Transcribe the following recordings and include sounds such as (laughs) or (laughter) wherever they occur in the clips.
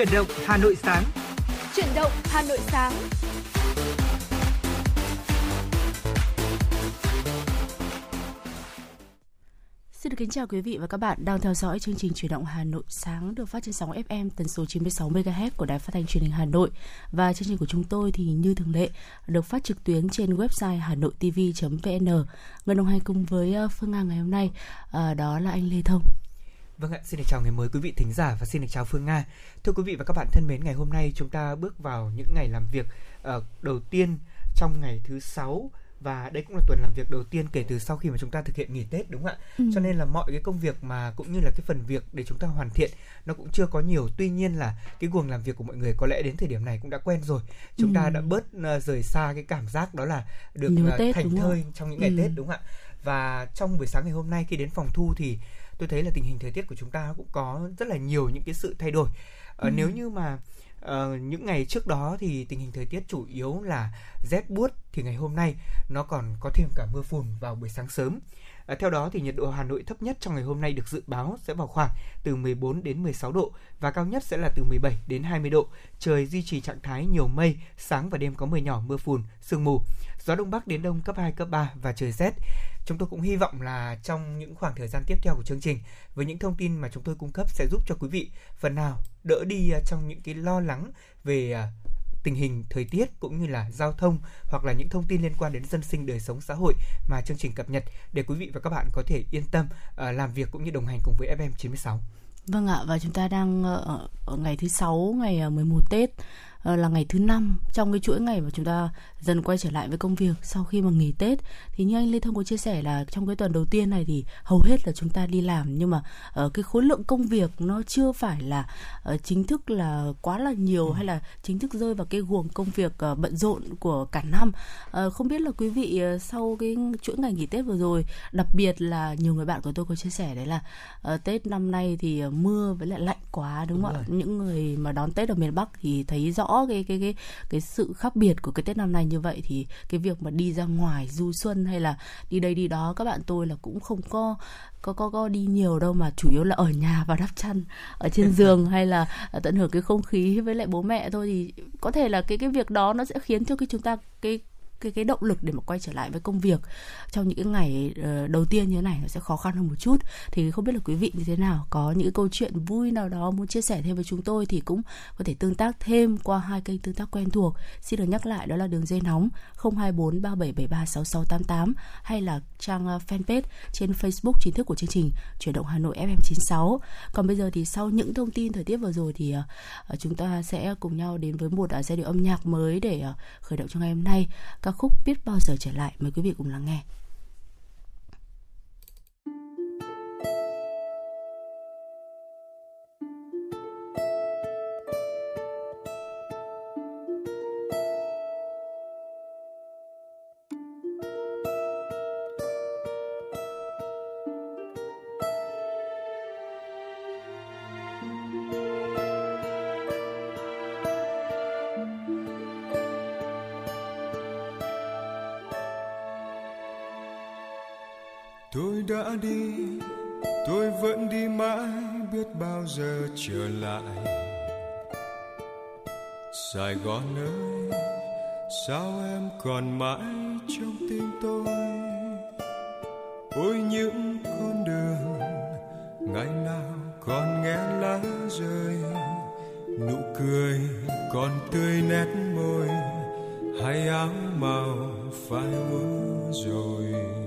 Chuyển động Hà Nội sáng. Chuyển động Hà Nội sáng. Xin được kính chào quý vị và các bạn đang theo dõi chương trình Chuyển động Hà Nội sáng được phát trên sóng FM tần số 96 MHz của Đài Phát thanh Truyền hình Hà Nội và chương trình của chúng tôi thì như thường lệ được phát trực tuyến trên website hanoitv.vn. Người đồng hành cùng với ờ, Phương Nga ngày hôm nay uh, đó là anh Lê Thông. Vâng ạ, xin được chào ngày mới quý vị thính giả và xin được chào Phương Nga. Thưa quý vị và các bạn thân mến, ngày hôm nay chúng ta bước vào những ngày làm việc uh, đầu tiên trong ngày thứ sáu và đây cũng là tuần làm việc đầu tiên kể từ sau khi mà chúng ta thực hiện nghỉ Tết đúng không ạ? Ừ. Cho nên là mọi cái công việc mà cũng như là cái phần việc để chúng ta hoàn thiện nó cũng chưa có nhiều. Tuy nhiên là cái guồng làm việc của mọi người có lẽ đến thời điểm này cũng đã quen rồi. Chúng ừ. ta đã bớt uh, rời xa cái cảm giác đó là được uh, Tết, thành thơi trong những ngày ừ. Tết đúng không ạ? Và trong buổi sáng ngày hôm nay khi đến phòng thu thì tôi thấy là tình hình thời tiết của chúng ta cũng có rất là nhiều những cái sự thay đổi. Uh, ừ. Nếu như mà uh, những ngày trước đó thì tình hình thời tiết chủ yếu là rét buốt thì ngày hôm nay nó còn có thêm cả mưa phùn vào buổi sáng sớm. À, theo đó thì nhiệt độ Hà Nội thấp nhất trong ngày hôm nay được dự báo sẽ vào khoảng từ 14 đến 16 độ và cao nhất sẽ là từ 17 đến 20 độ. Trời duy trì trạng thái nhiều mây, sáng và đêm có mưa nhỏ, mưa phùn, sương mù. Gió đông bắc đến đông cấp 2 cấp 3 và trời rét. Chúng tôi cũng hy vọng là trong những khoảng thời gian tiếp theo của chương trình với những thông tin mà chúng tôi cung cấp sẽ giúp cho quý vị phần nào đỡ đi à, trong những cái lo lắng về à, tình hình thời tiết cũng như là giao thông hoặc là những thông tin liên quan đến dân sinh đời sống xã hội mà chương trình cập nhật để quý vị và các bạn có thể yên tâm à, làm việc cũng như đồng hành cùng với FM 96. Vâng ạ và chúng ta đang ờ, ở, ngày thứ sáu ngày 11 Tết là ngày thứ năm. Trong cái chuỗi ngày mà chúng ta dần quay trở lại với công việc sau khi mà nghỉ Tết thì như anh Lê Thông có chia sẻ là trong cái tuần đầu tiên này thì hầu hết là chúng ta đi làm nhưng mà ở ờ, cái khối lượng công việc nó chưa phải là uh, chính thức là quá là nhiều ừ. hay là chính thức rơi vào cái guồng công việc uh, bận rộn của cả năm. Uh, không biết là quý vị uh, sau cái chuỗi ngày nghỉ Tết vừa rồi đặc biệt là nhiều người bạn của tôi có chia sẻ đấy là uh, Tết năm nay thì mưa với lại lạnh quá đúng, đúng không ạ những người mà đón Tết ở miền Bắc thì thấy rõ cái cái cái cái sự khác biệt của cái Tết năm nay như vậy thì cái việc mà đi ra ngoài du xuân hay là đi đây đi đó các bạn tôi là cũng không có có có có đi nhiều đâu mà chủ yếu là ở nhà và đắp chăn ở trên (laughs) giường hay là tận hưởng cái không khí với lại bố mẹ thôi. Thì có thể là cái cái việc đó nó sẽ khiến cho cái chúng ta cái cái cái động lực để mà quay trở lại với công việc trong những cái ngày ờ, đầu tiên như thế này nó sẽ khó khăn hơn một chút. Thì không biết là quý vị như thế nào? Có những câu chuyện vui nào đó muốn chia sẻ thêm với chúng tôi thì cũng có thể tương tác thêm qua hai kênh tương tác quen thuộc. Xin được nhắc lại, đó là đường dây nóng 024 3773 6688 hay là trang ờ, fanpage trên Facebook chính thức của chương trình chuyển động Hà Nội FM96 còn bây giờ thì sau những thông tin thời tiết vừa rồi thì ờ, chúng ta sẽ cùng nhau đến với một giai điệu âm nhạc mới để khởi động cho ngày hôm nay. Các ca khúc biết bao giờ trở lại mời quý vị cùng lắng nghe. Tôi vẫn đi mãi biết bao giờ trở lại. Sài gòn ơi, sao em còn mãi trong tim tôi? Ôi, những con đường ngày nào còn nghe lá rơi. Nụ cười còn tươi nét môi, hay áo màu phai úa rồi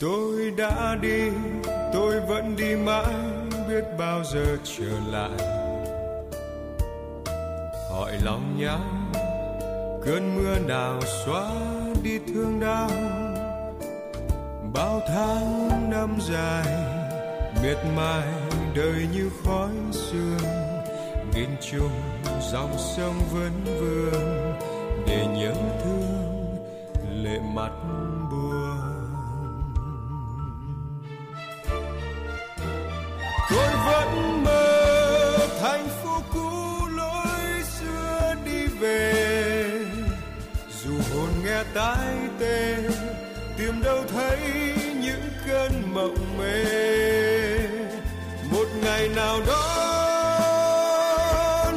tôi đã đi, tôi vẫn đi mãi, biết bao giờ trở lại. Hỏi lòng nhau cơn mưa nào xóa đi thương đau? Bao tháng năm dài, miệt mài đời như khói sương. Nghìn trùng dòng sông vẫn vương để nhớ thương lệ mặt. tái tê, tìm đâu thấy những cơn mộng mê. Một ngày nào đó,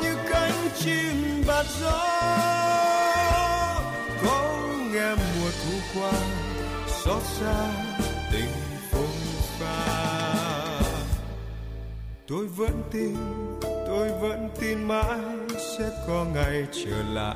như cánh chim bạt gió, có nghe mùa thu qua, xót xa tình phong pha. Tôi vẫn tin, tôi vẫn tin mãi sẽ có ngày trở lại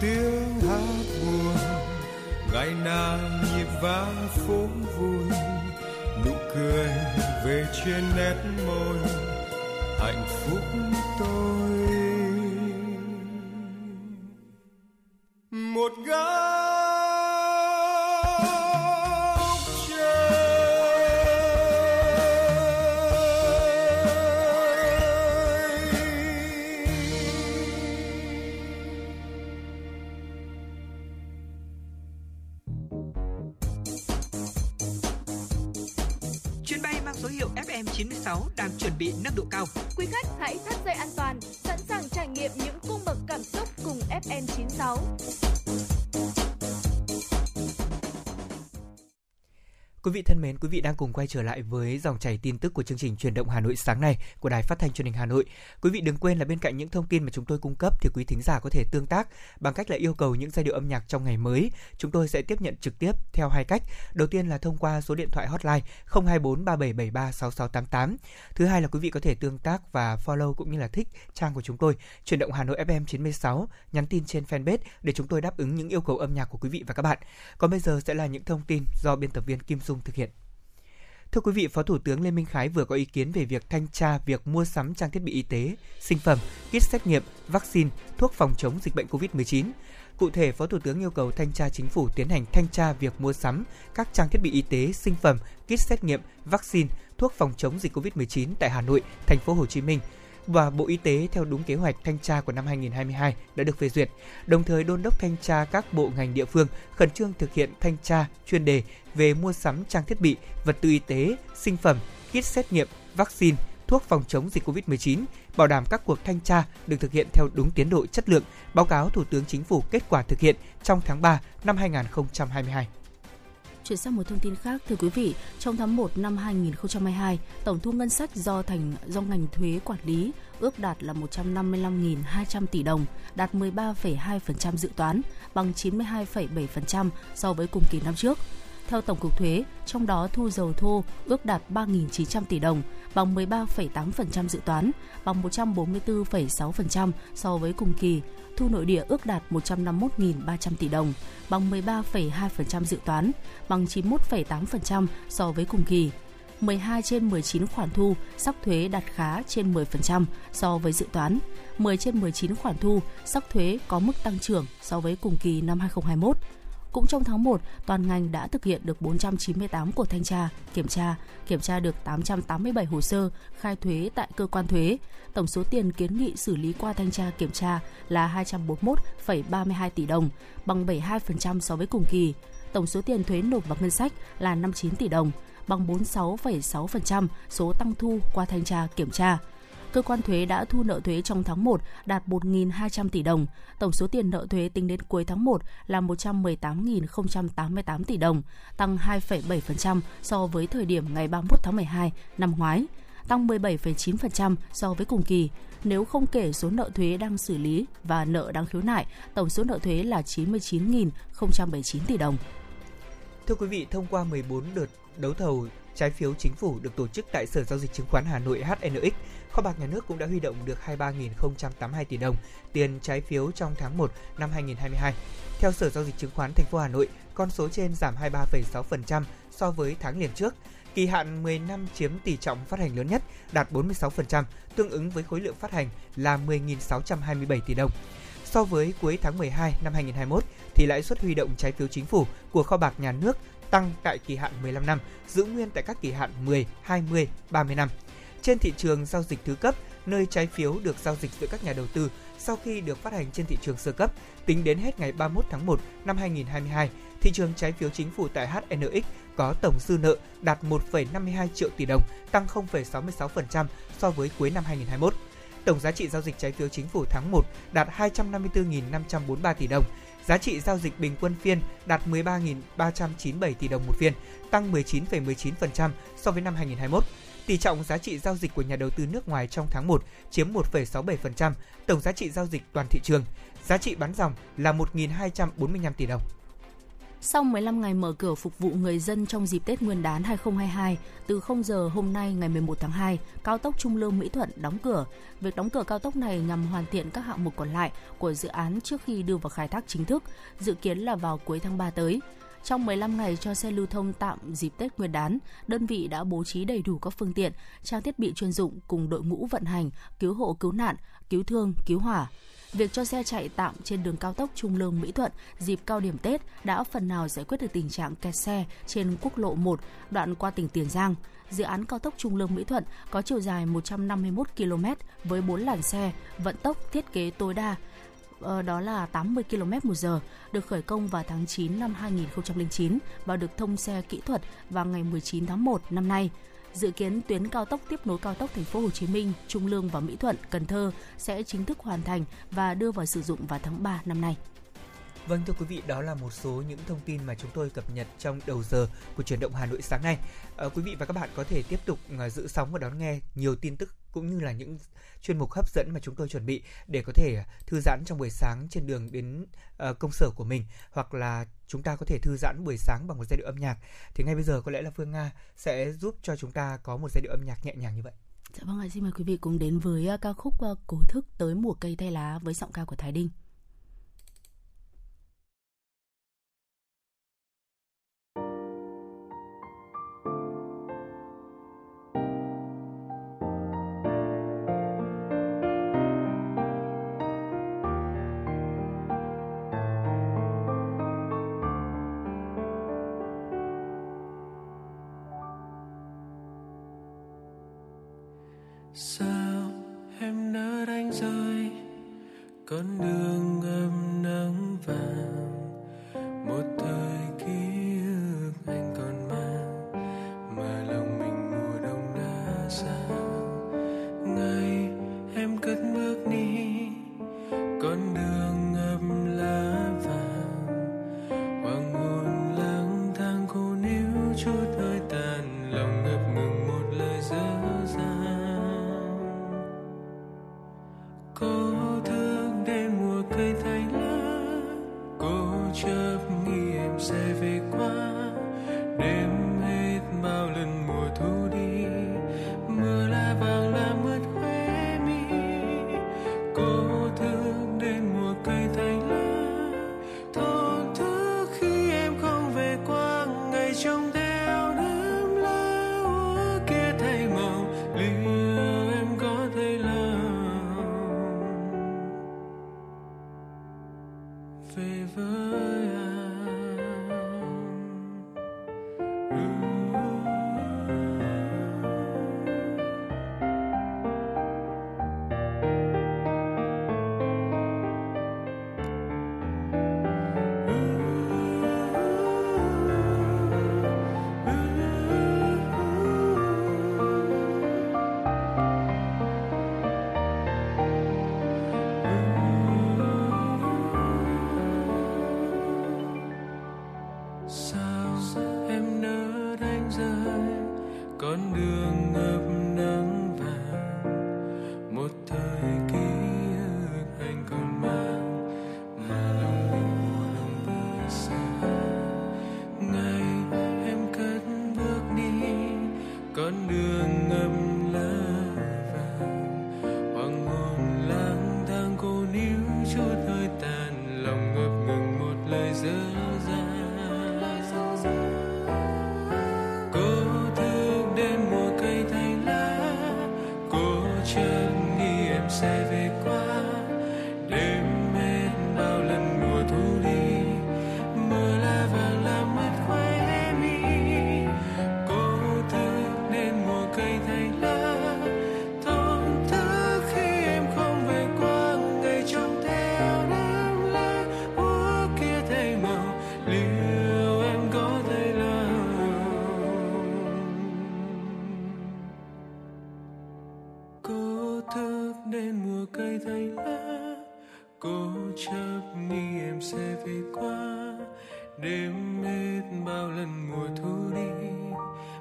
Tiếng hát buồn ngày nào nhịp vang phố vui. Nụ cười về trên nét môi, hạnh phúc tôi Quý vị đang cùng quay trở lại với dòng chảy tin tức của chương trình truyền động Hà Nội sáng nay của Đài Phát thanh Truyền hình Hà Nội. Quý vị đừng quên là bên cạnh những thông tin mà chúng tôi cung cấp thì quý thính giả có thể tương tác bằng cách là yêu cầu những giai điệu âm nhạc trong ngày mới. Chúng tôi sẽ tiếp nhận trực tiếp theo hai cách. Đầu tiên là thông qua số điện thoại hotline 024 3773 6688. Thứ hai là quý vị có thể tương tác và follow cũng như là thích trang của chúng tôi truyền động Hà Nội FM 96, nhắn tin trên fanpage để chúng tôi đáp ứng những yêu cầu âm nhạc của quý vị và các bạn. Còn bây giờ sẽ là những thông tin do biên tập viên Kim Dung thực hiện. Thưa quý vị, Phó Thủ tướng Lê Minh Khái vừa có ý kiến về việc thanh tra việc mua sắm trang thiết bị y tế, sinh phẩm, kit xét nghiệm, vaccine, thuốc phòng chống dịch bệnh COVID-19. Cụ thể, Phó Thủ tướng yêu cầu thanh tra chính phủ tiến hành thanh tra việc mua sắm các trang thiết bị y tế, sinh phẩm, kit xét nghiệm, vaccine, thuốc phòng chống dịch COVID-19 tại Hà Nội, thành phố Hồ Chí Minh và Bộ Y tế theo đúng kế hoạch thanh tra của năm 2022 đã được phê duyệt, đồng thời đôn đốc thanh tra các bộ ngành địa phương khẩn trương thực hiện thanh tra chuyên đề về mua sắm trang thiết bị, vật tư y tế, sinh phẩm, kit xét nghiệm, vaccine, thuốc phòng chống dịch COVID-19, bảo đảm các cuộc thanh tra được thực hiện theo đúng tiến độ chất lượng, báo cáo Thủ tướng Chính phủ kết quả thực hiện trong tháng 3 năm 2022. Chuyển sang một thông tin khác, thưa quý vị, trong tháng 1 năm 2022, tổng thu ngân sách do thành do ngành thuế quản lý ước đạt là 155.200 tỷ đồng, đạt 13,2% dự toán, bằng 92,7% so với cùng kỳ năm trước. Theo Tổng cục Thuế, trong đó thu dầu thô ước đạt 3.900 tỷ đồng, bằng 13,8% dự toán, bằng 144,6% so với cùng kỳ. Thu nội địa ước đạt 151.300 tỷ đồng, bằng 13,2% dự toán, bằng 91,8% so với cùng kỳ. 12 trên 19 khoản thu sắc thuế đạt khá trên 10% so với dự toán. 10 trên 19 khoản thu sắc thuế có mức tăng trưởng so với cùng kỳ năm 2021. Cũng trong tháng 1, toàn ngành đã thực hiện được 498 cuộc thanh tra, kiểm tra, kiểm tra được 887 hồ sơ khai thuế tại cơ quan thuế. Tổng số tiền kiến nghị xử lý qua thanh tra kiểm tra là 241,32 tỷ đồng, bằng 72% so với cùng kỳ. Tổng số tiền thuế nộp vào ngân sách là 59 tỷ đồng, bằng 46,6% số tăng thu qua thanh tra kiểm tra cơ quan thuế đã thu nợ thuế trong tháng 1 đạt 1.200 tỷ đồng. Tổng số tiền nợ thuế tính đến cuối tháng 1 là 118.088 tỷ đồng, tăng 2,7% so với thời điểm ngày 31 tháng 12 năm ngoái, tăng 17,9% so với cùng kỳ. Nếu không kể số nợ thuế đang xử lý và nợ đang khiếu nại, tổng số nợ thuế là 99.079 tỷ đồng. Thưa quý vị, thông qua 14 đợt đấu thầu trái phiếu chính phủ được tổ chức tại Sở Giao dịch Chứng khoán Hà Nội HNX, Kho bạc Nhà nước cũng đã huy động được 23.082 tỷ đồng tiền trái phiếu trong tháng 1 năm 2022. Theo Sở Giao dịch Chứng khoán Thành phố Hà Nội, con số trên giảm 23,6% so với tháng liền trước. Kỳ hạn 10 năm chiếm tỷ trọng phát hành lớn nhất, đạt 46%, tương ứng với khối lượng phát hành là 10.627 tỷ đồng. So với cuối tháng 12 năm 2021, thì lãi suất huy động trái phiếu chính phủ của kho bạc nhà nước tăng tại kỳ hạn 15 năm, giữ nguyên tại các kỳ hạn 10, 20, 30 năm. Trên thị trường giao dịch thứ cấp, nơi trái phiếu được giao dịch giữa các nhà đầu tư sau khi được phát hành trên thị trường sơ cấp, tính đến hết ngày 31 tháng 1 năm 2022, thị trường trái phiếu chính phủ tại HNX có tổng dư nợ đạt 1,52 triệu tỷ đồng, tăng 0,66% so với cuối năm 2021. Tổng giá trị giao dịch trái phiếu chính phủ tháng 1 đạt 254.543 tỷ đồng, Giá trị giao dịch bình quân phiên đạt 13.397 tỷ đồng một phiên, tăng 19,19% so với năm 2021. Tỷ trọng giá trị giao dịch của nhà đầu tư nước ngoài trong tháng 1 chiếm 1,67%, tổng giá trị giao dịch toàn thị trường. Giá trị bán dòng là 1.245 tỷ đồng. Sau 15 ngày mở cửa phục vụ người dân trong dịp Tết Nguyên đán 2022, từ 0 giờ hôm nay ngày 11 tháng 2, cao tốc Trung Lương Mỹ Thuận đóng cửa. Việc đóng cửa cao tốc này nhằm hoàn thiện các hạng mục còn lại của dự án trước khi đưa vào khai thác chính thức, dự kiến là vào cuối tháng 3 tới. Trong 15 ngày cho xe lưu thông tạm dịp Tết Nguyên đán, đơn vị đã bố trí đầy đủ các phương tiện, trang thiết bị chuyên dụng cùng đội ngũ vận hành, cứu hộ cứu nạn, cứu thương, cứu hỏa. Việc cho xe chạy tạm trên đường cao tốc Trung Lương Mỹ Thuận dịp cao điểm Tết đã phần nào giải quyết được tình trạng kẹt xe trên quốc lộ 1 đoạn qua tỉnh Tiền Giang. Dự án cao tốc Trung Lương Mỹ Thuận có chiều dài 151 km với 4 làn xe, vận tốc thiết kế tối đa Ờ, đó là 80 km một giờ, được khởi công vào tháng 9 năm 2009 và được thông xe kỹ thuật vào ngày 19 tháng 1 năm nay. Dự kiến tuyến cao tốc tiếp nối cao tốc Thành phố Hồ Chí Minh, Trung Lương và Mỹ Thuận, Cần Thơ sẽ chính thức hoàn thành và đưa vào sử dụng vào tháng 3 năm nay. Vâng thưa quý vị, đó là một số những thông tin mà chúng tôi cập nhật trong đầu giờ của chuyển động Hà Nội sáng nay. À, quý vị và các bạn có thể tiếp tục ờ, giữ sóng và đón nghe nhiều tin tức cũng như là những chuyên mục hấp dẫn mà chúng tôi chuẩn bị để có thể thư giãn trong buổi sáng trên đường đến uh, công sở của mình hoặc là chúng ta có thể thư giãn buổi sáng bằng một giai điệu âm nhạc thì ngay bây giờ có lẽ là Phương Nga sẽ giúp cho chúng ta có một giai điệu âm nhạc nhẹ nhàng như vậy. Dạ vâng ạ, xin mời quý vị cùng đến với ờ, ca khúc ờ, Cố thức tới mùa cây thay lá với giọng ca của Thái Đinh. Chớp chấp nghĩ em sẽ về qua. Đêm hết bao lần mùa thu đi.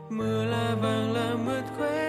Mưa là vàng làm mướt khóe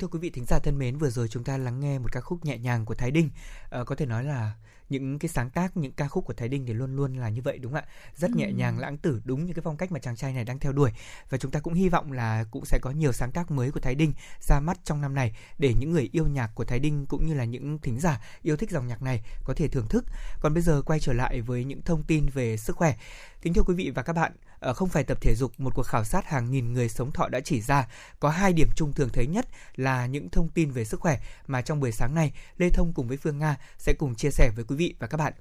thưa quý vị thính giả thân mến, vừa rồi chúng ta lắng nghe một ca khúc nhẹ nhàng của Thái Đinh. Ờ, có thể nói là những cái sáng tác, những ca khúc của Thái Đinh thì luôn luôn là như vậy đúng không ạ? Rất nhẹ nhàng, lãng tử, đúng như cái phong cách mà chàng trai này đang theo đuổi. Và chúng ta cũng hy vọng là cũng sẽ có nhiều sáng tác mới của Thái Đinh ra mắt trong năm này để những người yêu nhạc của Thái Đinh cũng như là những thính giả yêu thích dòng nhạc này có thể thưởng thức. Còn bây giờ quay trở lại với những thông tin về sức khỏe. Kính thưa quý vị và các bạn, Ờ, không phải tập thể dục, một cuộc khảo sát hàng nghìn người sống thọ đã chỉ ra có hai điểm chung thường thấy nhất là những thông tin về sức khỏe mà trong buổi sáng nay Lê Thông cùng với Phương Nga sẽ cùng chia sẻ với quý vị và các bạn.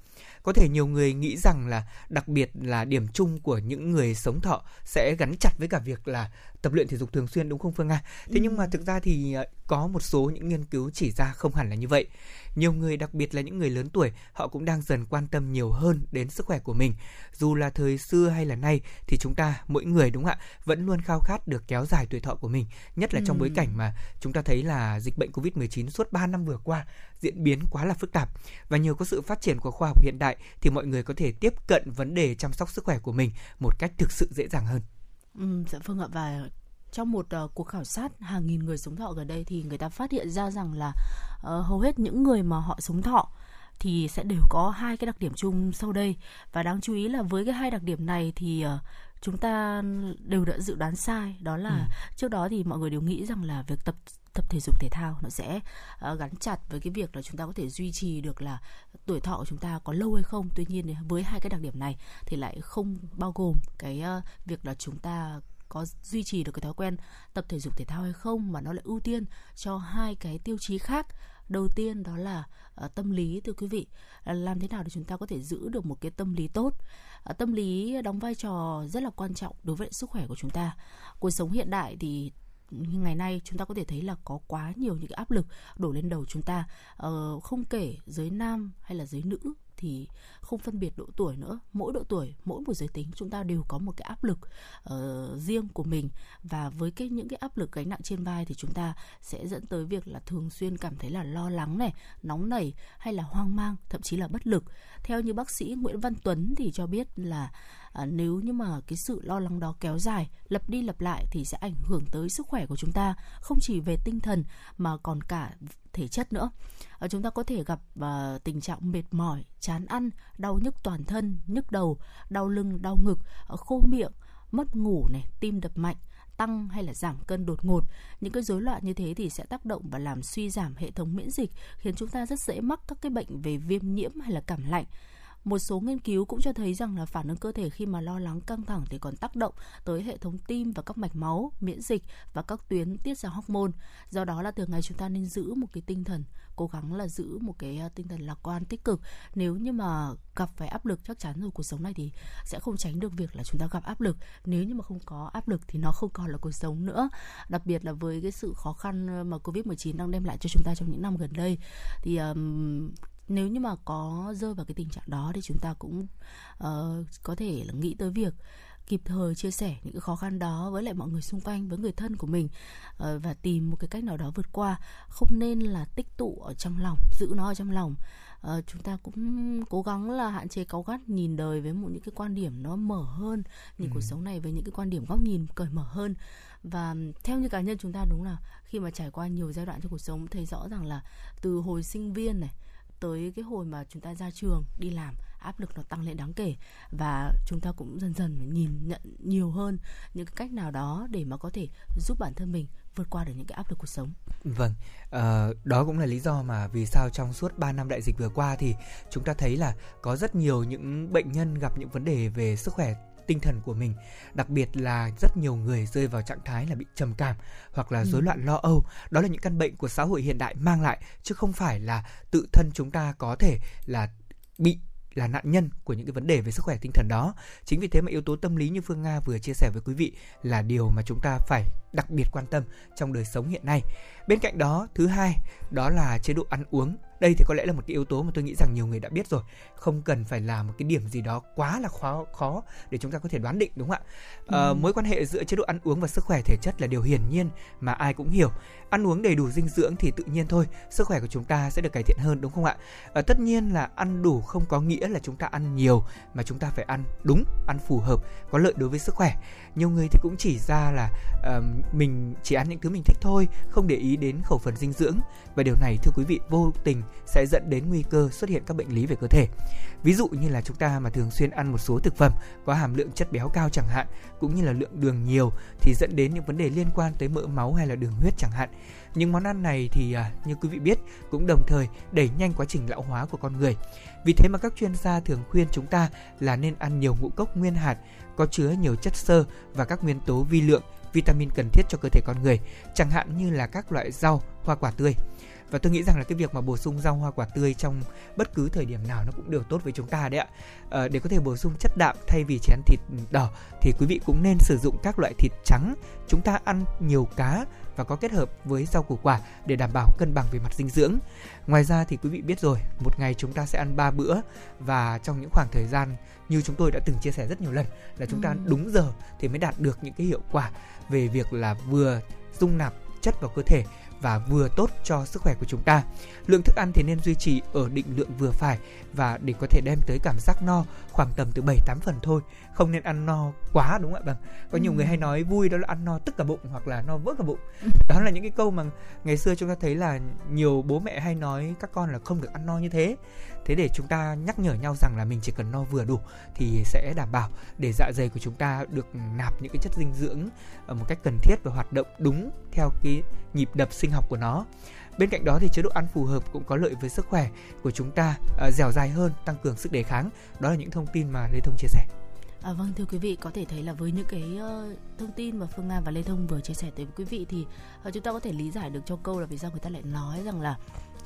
Có thể nhiều người nghĩ rằng là đặc biệt là điểm chung của những người sống thọ sẽ gắn chặt với cả việc là tập luyện thể dục thường xuyên đúng không Phương Nga? Thế nhưng mà thực ra thì ờ, có một số những nghiên cứu chỉ ra không hẳn là như vậy. Nhiều người đặc biệt là những người lớn tuổi họ cũng đang dần quan tâm nhiều hơn đến sức khỏe của mình. Dù là thời xưa hay là nay thì chúng ta mỗi người đúng không ạ vẫn luôn khao khát được kéo dài tuổi thọ của mình, nhất là trong bối cảnh mà chúng ta thấy là dịch bệnh Covid-19 suốt 3 năm vừa qua diễn biến quá là phức tạp và nhờ có sự phát triển của khoa học hiện đại thì mọi người có thể tiếp cận vấn đề chăm sóc sức khỏe của mình một cách thực sự dễ dàng hơn. Ừ, dạ vâng ạ và trong một uh, cuộc khảo sát hàng nghìn người sống thọ gần đây thì người ta phát hiện ra rằng là uh, hầu hết những người mà họ sống thọ thì sẽ đều có hai cái đặc điểm chung sau đây và đáng chú ý là với cái hai đặc điểm này thì uh, chúng ta đều đã dự đoán sai đó là ừ. trước đó thì mọi người đều nghĩ rằng là việc tập tập thể dục thể thao nó sẽ uh, gắn chặt với cái việc là chúng ta có thể duy trì được là tuổi thọ của chúng ta có lâu hay không. Tuy nhiên với hai cái đặc điểm này thì lại không bao gồm cái uh, việc là chúng ta có duy trì được cái thói quen tập thể dục thể thao hay không mà nó lại ưu tiên cho hai cái tiêu chí khác. Đầu tiên đó là uh, tâm lý thưa quý vị. Uh, làm thế nào để chúng ta có thể giữ được một cái tâm lý tốt? Uh, tâm lý đóng vai trò rất là quan trọng đối với sức khỏe của chúng ta. Cuộc sống hiện đại thì ngày nay chúng ta có thể thấy là có quá nhiều những cái áp lực đổ lên đầu chúng ta. Uh, không kể giới nam hay là giới nữ thì không phân biệt độ tuổi nữa. Mỗi độ tuổi mỗi một giới tính chúng ta đều có một cái áp lực uh, riêng của mình. Và với cái những cái áp lực gánh nặng trên vai thì chúng ta sẽ dẫn tới việc là thường xuyên cảm thấy là lo lắng này nóng nảy hay là hoang mang thậm chí là bất lực. Theo như bác sĩ Nguyễn Văn Tuấn thì cho biết là à, nếu như mà cái sự lo lắng đó kéo dài lặp đi lặp lại thì sẽ ảnh hưởng tới sức khỏe của chúng ta. Không chỉ về tinh thần mà còn cả thể chất nữa. À, chúng ta có thể gặp ờ, tình trạng mệt mỏi chán ăn đau nhức toàn thân nhức đầu đau lưng đau ngực ờ, khô miệng mất ngủ này tim đập mạnh tăng hay là giảm cân đột ngột. Những cái rối loạn như thế thì sẽ tác động và làm suy giảm hệ thống miễn dịch khiến chúng ta rất dễ mắc các cái bệnh về viêm nhiễm hay là cảm lạnh một số nghiên cứu cũng cho thấy rằng là phản ứng cơ thể khi mà lo lắng căng thẳng thì còn tác động tới hệ thống tim và các mạch máu, miễn dịch và các tuyến tiết ra hormone. Do đó là thường ngày chúng ta nên giữ một cái tinh thần cố gắng là giữ một cái à, tinh thần lạc quan tích cực. Nếu như mà gặp phải áp lực chắc chắn rồi cuộc sống này thì sẽ không tránh được việc là chúng ta gặp áp lực. Nếu như mà không có áp lực thì nó không còn là cuộc sống nữa. Đặc biệt là với cái sự khó khăn mà Covid-19 đang đem lại cho chúng ta trong những năm gần đây thì um, nếu như mà có rơi vào cái tình trạng đó thì chúng ta cũng uh, có thể là nghĩ tới việc kịp thời chia sẻ những cái khó khăn đó với lại mọi người xung quanh với người thân của mình uh, và tìm một cái cách nào đó vượt qua. Không nên là tích tụ ở trong lòng giữ nó ở trong lòng. Uh, chúng ta cũng cố gắng là hạn chế cáu gắt nhìn đời với một những cái quan điểm nó mở hơn nhìn ừ. cuộc sống này với những cái quan điểm góc nhìn cởi mở hơn. Và theo như cá nhân chúng ta đúng là khi mà trải qua nhiều giai đoạn trong cuộc sống thấy rõ rằng là từ hồi sinh viên này tới cái hồi mà chúng ta ra trường đi làm áp lực nó tăng lên đáng kể và chúng ta cũng dần dần phải nhìn nhận nhiều hơn những cái cách nào đó để mà có thể giúp bản thân mình vượt qua được những cái áp lực cuộc sống. Vâng, à, đó cũng là lý do mà vì sao trong suốt 3 năm đại dịch vừa qua thì chúng ta thấy là có rất nhiều những bệnh nhân gặp những vấn đề về sức khỏe tinh thần của mình đặc biệt là rất nhiều người rơi vào trạng thái là bị trầm cảm hoặc là rối ừ. loạn lo âu đó là những căn bệnh của xã hội hiện đại mang lại chứ không phải là tự thân chúng ta có thể là bị là nạn nhân của những cái vấn đề về sức khỏe tinh thần đó. Chính vì thế mà yếu tố tâm lý như Phương Nga vừa chia sẻ với quý vị là điều mà chúng ta phải đặc biệt quan tâm trong đời sống hiện nay. Bên cạnh đó, thứ hai đó là chế độ ăn uống đây thì có lẽ là một cái yếu tố mà tôi nghĩ rằng nhiều người đã biết rồi. Không cần phải là một cái điểm gì đó quá là khó khó để chúng ta có thể đoán định đúng không ạ? Ờ, ừ. mối quan hệ giữa chế độ ăn uống và sức khỏe thể chất là điều hiển nhiên mà ai cũng hiểu. Ăn uống đầy đủ dinh dưỡng thì tự nhiên thôi sức khỏe của chúng ta sẽ được cải thiện hơn đúng không ạ? À, tất nhiên là ăn đủ không có nghĩa là chúng ta ăn nhiều mà chúng ta phải ăn đúng ăn phù hợp có lợi đối với sức khỏe. Nhiều người thì cũng chỉ ra là uh, mình chỉ ăn những thứ mình thích thôi không để ý đến khẩu phần dinh dưỡng. Và điều này thưa quý vị vô tình sẽ dẫn đến nguy cơ xuất hiện các bệnh lý về cơ thể. Ví dụ như là chúng ta mà thường xuyên ăn một số thực phẩm có hàm lượng chất béo cao chẳng hạn cũng như là lượng đường nhiều thì dẫn đến những vấn đề liên quan tới mỡ máu hay là đường huyết chẳng hạn. Những món ăn này thì à, như quý vị biết cũng đồng thời đẩy nhanh quá trình lão hóa của con người. Vì thế mà các chuyên gia thường khuyên chúng ta là nên ăn nhiều ngũ cốc nguyên hạt có chứa nhiều chất xơ và các nguyên tố vi lượng, vitamin cần thiết cho cơ thể con người, chẳng hạn như là các loại rau, hoa quả tươi. Và tôi nghĩ rằng là cái việc mà bổ sung rau hoa quả tươi trong bất cứ thời điểm nào nó cũng đều tốt với chúng ta đấy ạ. À, để có thể bổ sung chất đạm thay vì chỉ ăn thịt đỏ thì quý vị cũng nên sử dụng các loại thịt trắng. Chúng ta ăn nhiều cá và có kết hợp với rau củ quả để đảm bảo cân bằng về mặt dinh dưỡng. Ngoài ra thì quý vị biết rồi, một ngày chúng ta sẽ ăn 3 bữa và trong những khoảng thời gian như chúng tôi đã từng chia sẻ rất nhiều lần là chúng ta ăn ừ. đúng giờ thì mới đạt được những cái hiệu quả về việc là vừa dung nạp chất vào cơ thể và vừa tốt cho sức khỏe của chúng ta. Lượng thức ăn thì nên duy trì ở định lượng vừa phải và để có thể đem tới cảm giác no khoảng tầm từ 7 8 phần thôi, không nên ăn no quá đúng không ạ? Vâng. Có nhiều ừ. người hay nói vui đó là ăn no tức cả bụng hoặc là no vỡ cả bụng. Đó là những cái câu mà ngày xưa chúng ta thấy là nhiều bố mẹ hay nói các con là không được ăn no như thế thế để chúng ta nhắc nhở nhau rằng là mình chỉ cần no vừa đủ thì sẽ đảm bảo để dạ dày của chúng ta được nạp những cái chất dinh dưỡng ở một cách cần thiết và hoạt động đúng theo cái nhịp đập sinh học của nó Bên cạnh đó thì chế độ ăn phù hợp cũng có lợi với sức khỏe của chúng ta, uh, dẻo dai hơn, tăng cường sức đề kháng. Đó là những thông tin mà Lê Thông chia sẻ. À, vâng thưa quý vị có thể thấy là với những cái uh, thông tin mà Phương Nga và Lê Thông vừa chia sẻ tới với quý vị thì uh, chúng ta có thể lý giải được cho câu là vì sao người ta lại nói rằng là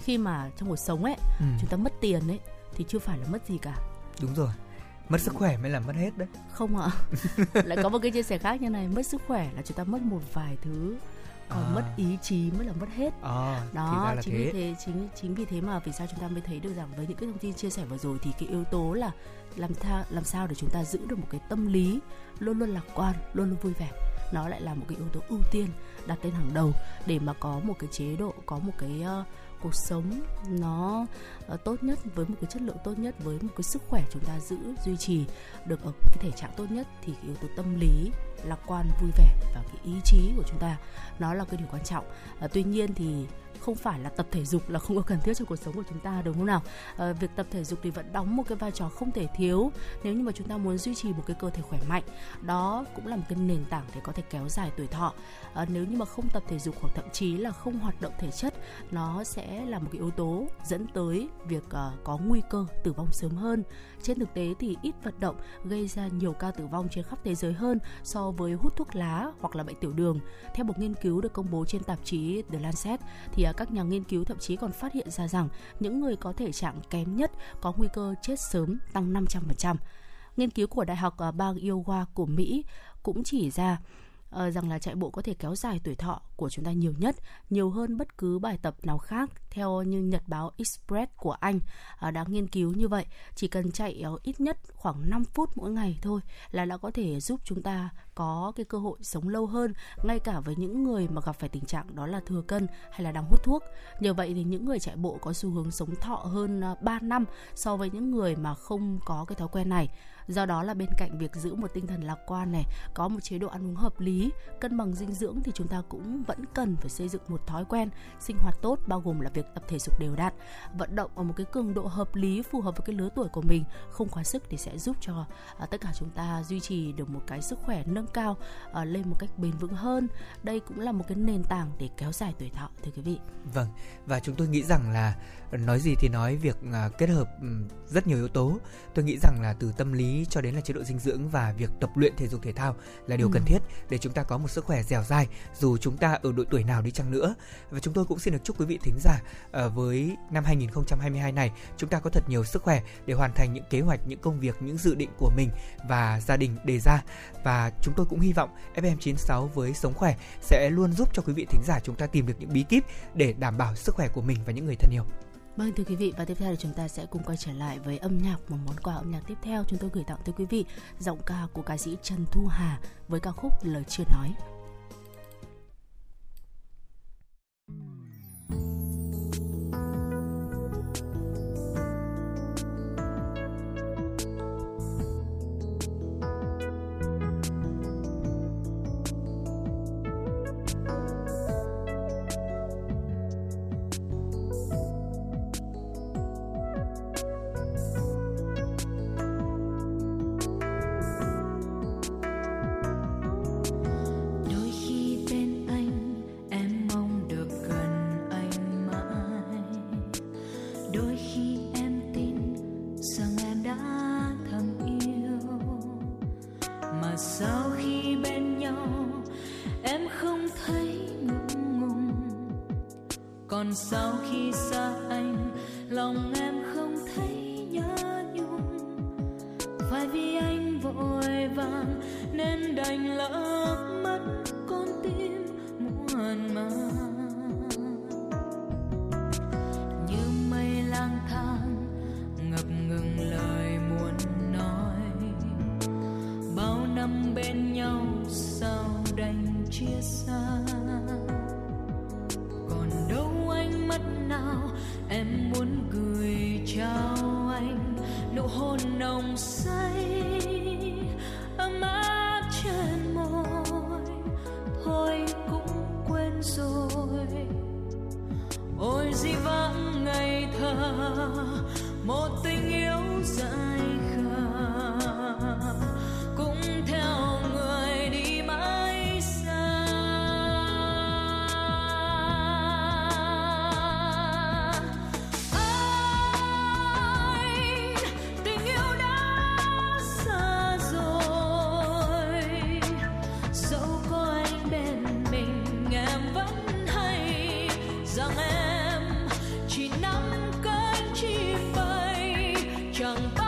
khi mà trong cuộc sống ấy ừ. chúng ta mất tiền ấy thì chưa phải là mất gì cả đúng rồi mất sức khỏe mới là mất hết đấy không ạ (laughs) lại có một cái chia sẻ khác như này mất sức khỏe là chúng ta mất một vài thứ còn à. mất ý chí mới là mất hết à, đó chính thế. vì thế chính chính vì thế mà vì sao chúng ta mới thấy được rằng với những cái thông tin chia sẻ vừa rồi thì cái yếu tố là làm tha, làm sao để chúng ta giữ được một cái tâm lý luôn luôn lạc quan luôn luôn vui vẻ nó lại là một cái yếu tố ưu tiên đặt lên hàng đầu để mà có một cái chế độ có một cái uh, cuộc sống nó ờ, tốt nhất với một cái chất lượng tốt nhất, với một cái sức khỏe chúng ta giữ, duy trì được ở cái thể trạng tốt nhất thì cái yếu tố tâm lý, lạc quan, vui vẻ và cái ý chí của chúng ta, nó là cái điều quan trọng. Ờ, tuy nhiên thì không phải là tập thể dục là không có cần thiết trong cuộc sống của chúng ta đúng không nào? À, việc tập thể dục thì vẫn đóng một cái vai trò không thể thiếu nếu như mà chúng ta muốn duy trì một cái cơ thể khỏe mạnh. Đó cũng là một cái nền tảng để có thể kéo dài tuổi thọ. À, nếu như mà không tập thể dục hoặc thậm chí là không hoạt động thể chất nó sẽ là một cái yếu tố dẫn tới việc uh, có nguy cơ tử vong sớm hơn. Trên thực tế thì ít vận động gây ra nhiều ca tử vong trên khắp thế giới hơn so với hút thuốc lá hoặc là bệnh tiểu đường. Theo một nghiên cứu được công bố trên tạp chí The Lancet thì các nhà nghiên cứu thậm chí còn phát hiện ra rằng những người có thể trạng kém nhất có nguy cơ chết sớm tăng 500%. Nghiên cứu của Đại học ờ, bang Iowa của Mỹ cũng chỉ ra uh, rằng là chạy bộ có thể kéo dài tuổi thọ của chúng ta nhiều nhất, nhiều hơn bất cứ bài tập nào khác theo như nhật báo Express của Anh uh, đã nghiên cứu như vậy. Chỉ cần chạy uh, ít nhất khoảng 5 phút mỗi ngày thôi là đã có thể giúp chúng ta có cái cơ hội sống lâu hơn ngay cả với những người mà gặp phải tình trạng đó là thừa cân hay là đang hút thuốc. Nhờ vậy thì những người chạy bộ có xu hướng sống thọ hơn 3 năm so với những người mà không có cái thói quen này do đó là bên cạnh việc giữ một tinh thần lạc quan này có một chế độ ăn uống hợp lý cân bằng dinh dưỡng thì chúng ta cũng vẫn cần phải xây dựng một thói quen sinh hoạt tốt bao gồm là việc tập thể dục đều đặn vận động ở một cái cường độ hợp lý phù hợp với cái lứa tuổi của mình không quá sức thì sẽ giúp cho à, tất cả chúng ta duy trì được một cái sức khỏe nâng cao à, lên một cách bền vững hơn. Đây cũng là một cái nền tảng để kéo dài tuổi thọ thưa quý vị. Vâng và chúng tôi nghĩ rằng là nói gì thì nói việc uh, kết hợp rất nhiều yếu tố tôi nghĩ rằng là từ tâm lý cho đến là chế độ dinh dưỡng và việc tập luyện thể dục thể thao là điều ừ. cần thiết để chúng ta có một sức khỏe dẻo dai dù chúng ta ở độ tuổi nào đi chăng nữa. Và chúng tôi cũng xin được chúc quý vị thính giả uh, với năm 2022 này chúng ta có thật nhiều sức khỏe để hoàn thành những kế hoạch, những công việc, những dự định của mình và gia đình đề ra. Và chúng tôi cũng hy vọng FM96 với sống khỏe sẽ luôn giúp cho quý vị thính giả chúng ta tìm được những bí kíp để đảm bảo sức khỏe của mình và những người thân yêu. Vâng thưa quý vị, và tiếp theo thì chúng ta sẽ cùng quay trở lại với âm nhạc, một món quà âm nhạc tiếp theo chúng tôi gửi tặng tới quý vị, giọng ca của ca sĩ Trần Thu Hà với ca khúc Lời chưa nói. Sau khi xa anh lòng em con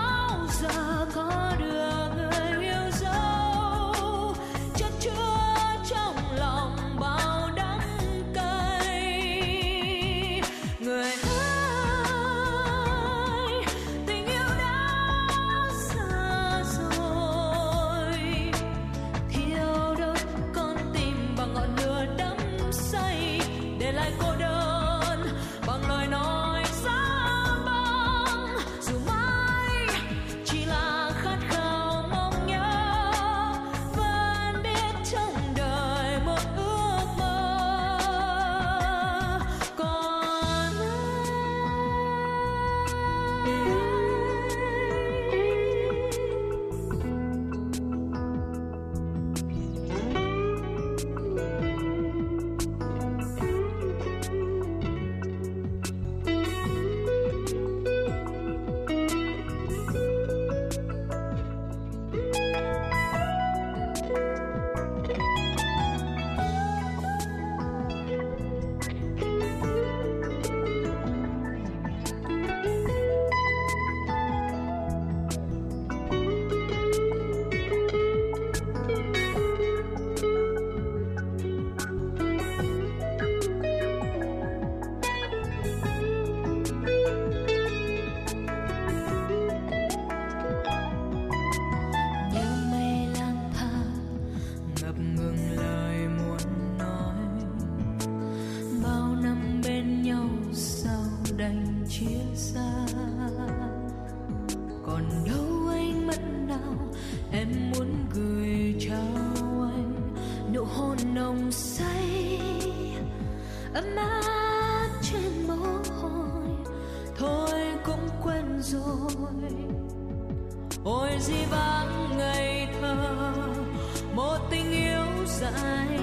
ấm áp trên mồ hôi. Thôi cũng quên rồi. Ôi, di vắng ngày thơ, một tình yêu dài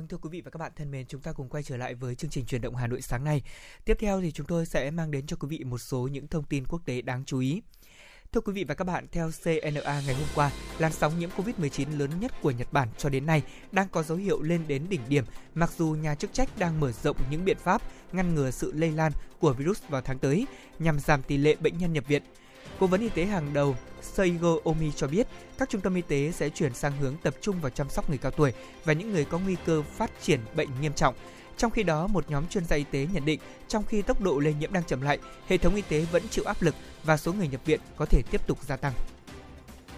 Vâng thưa quý vị và các bạn thân mến, chúng ta cùng quay trở lại với chương trình truyền động Hà Nội sáng nay. Tiếp theo thì chúng tôi sẽ mang đến cho quý vị một số những thông tin quốc tế đáng chú ý. Thưa quý vị và các bạn, theo CNA ngày hôm qua, làn sóng nhiễm COVID-19 lớn nhất của Nhật Bản cho đến nay đang có dấu hiệu lên đến đỉnh điểm, mặc dù nhà chức trách đang mở rộng những biện pháp ngăn ngừa sự lây lan của virus vào tháng tới nhằm giảm tỷ lệ bệnh nhân nhập viện. Cố vấn y tế hàng đầu Seigo Omi cho biết các trung tâm y tế sẽ chuyển sang hướng tập trung vào chăm sóc người cao tuổi và những người có nguy cơ phát triển bệnh nghiêm trọng. Trong khi đó, một nhóm chuyên gia y tế nhận định trong khi tốc độ lây nhiễm đang chậm lại, hệ thống y tế vẫn chịu áp lực và số người nhập viện có thể tiếp tục gia tăng.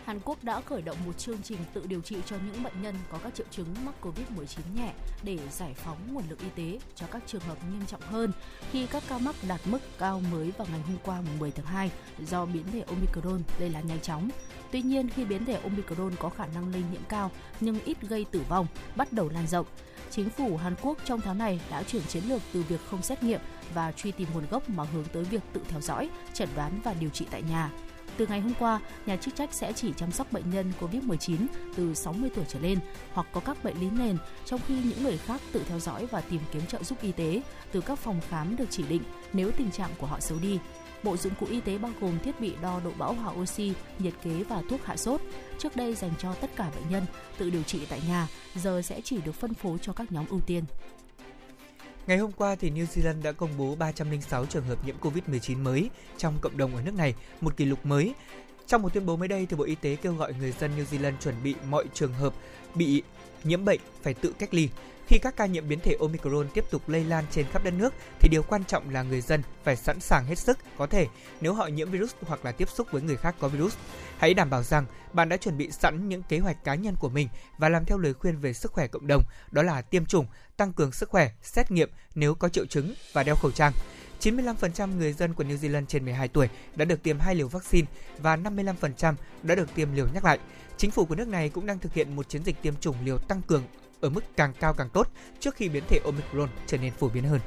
Hàn Quốc đã khởi động một chương trình tự điều trị cho những bệnh nhân có các triệu chứng mắc COVID-19 nhẹ để giải phóng nguồn lực y tế cho các trường hợp nghiêm trọng hơn khi các ca mắc đạt mức cao mới vào ngày hôm qua 10 tháng 2 do biến thể Omicron lây lan nhanh chóng. Tuy nhiên, khi biến thể Omicron có khả năng lây nhiễm cao nhưng ít gây tử vong, bắt đầu lan rộng, chính phủ Hàn Quốc trong tháng này đã chuyển chiến lược từ việc không xét nghiệm và truy tìm nguồn gốc mà hướng tới việc tự theo dõi, chẩn đoán và điều trị tại nhà. Từ ngày hôm qua, nhà chức trách sẽ chỉ chăm sóc bệnh nhân COVID-19 từ 60 tuổi trở lên hoặc có các bệnh lý nền, trong khi những người khác tự theo dõi và tìm kiếm trợ giúp y tế từ các phòng khám được chỉ định nếu tình trạng của họ xấu đi. Bộ dụng cụ y tế bao gồm thiết bị đo độ bão hòa oxy, nhiệt kế và thuốc hạ sốt. Trước đây dành cho tất cả bệnh nhân tự điều trị tại nhà, giờ sẽ chỉ được phân phối cho các nhóm ưu tiên. Ngày hôm qua thì New Zealand đã công bố 306 trường hợp nhiễm COVID-19 mới trong cộng đồng ở nước này, một kỷ lục mới. Trong một tuyên bố mới đây thì Bộ Y tế kêu gọi người dân New Zealand chuẩn bị mọi trường hợp bị nhiễm bệnh phải tự cách ly. Khi các ca nhiễm biến thể Omicron tiếp tục lây lan trên khắp đất nước thì điều quan trọng là người dân phải sẵn sàng hết sức có thể nếu họ nhiễm virus hoặc là tiếp xúc với người khác có virus. Hãy đảm bảo rằng bạn đã chuẩn bị sẵn những kế hoạch cá nhân của mình và làm theo lời khuyên về sức khỏe cộng đồng, đó là tiêm chủng, tăng cường sức khỏe, xét nghiệm nếu có triệu chứng và đeo khẩu trang. 95% người dân của New Zealand trên 12 tuổi đã được tiêm hai liều vaccine và 55% đã được tiêm liều nhắc lại. Chính phủ của nước này cũng đang thực hiện một chiến dịch tiêm chủng liều tăng cường ở mức càng cao càng tốt trước khi biến thể Omicron trở nên phổ biến hơn.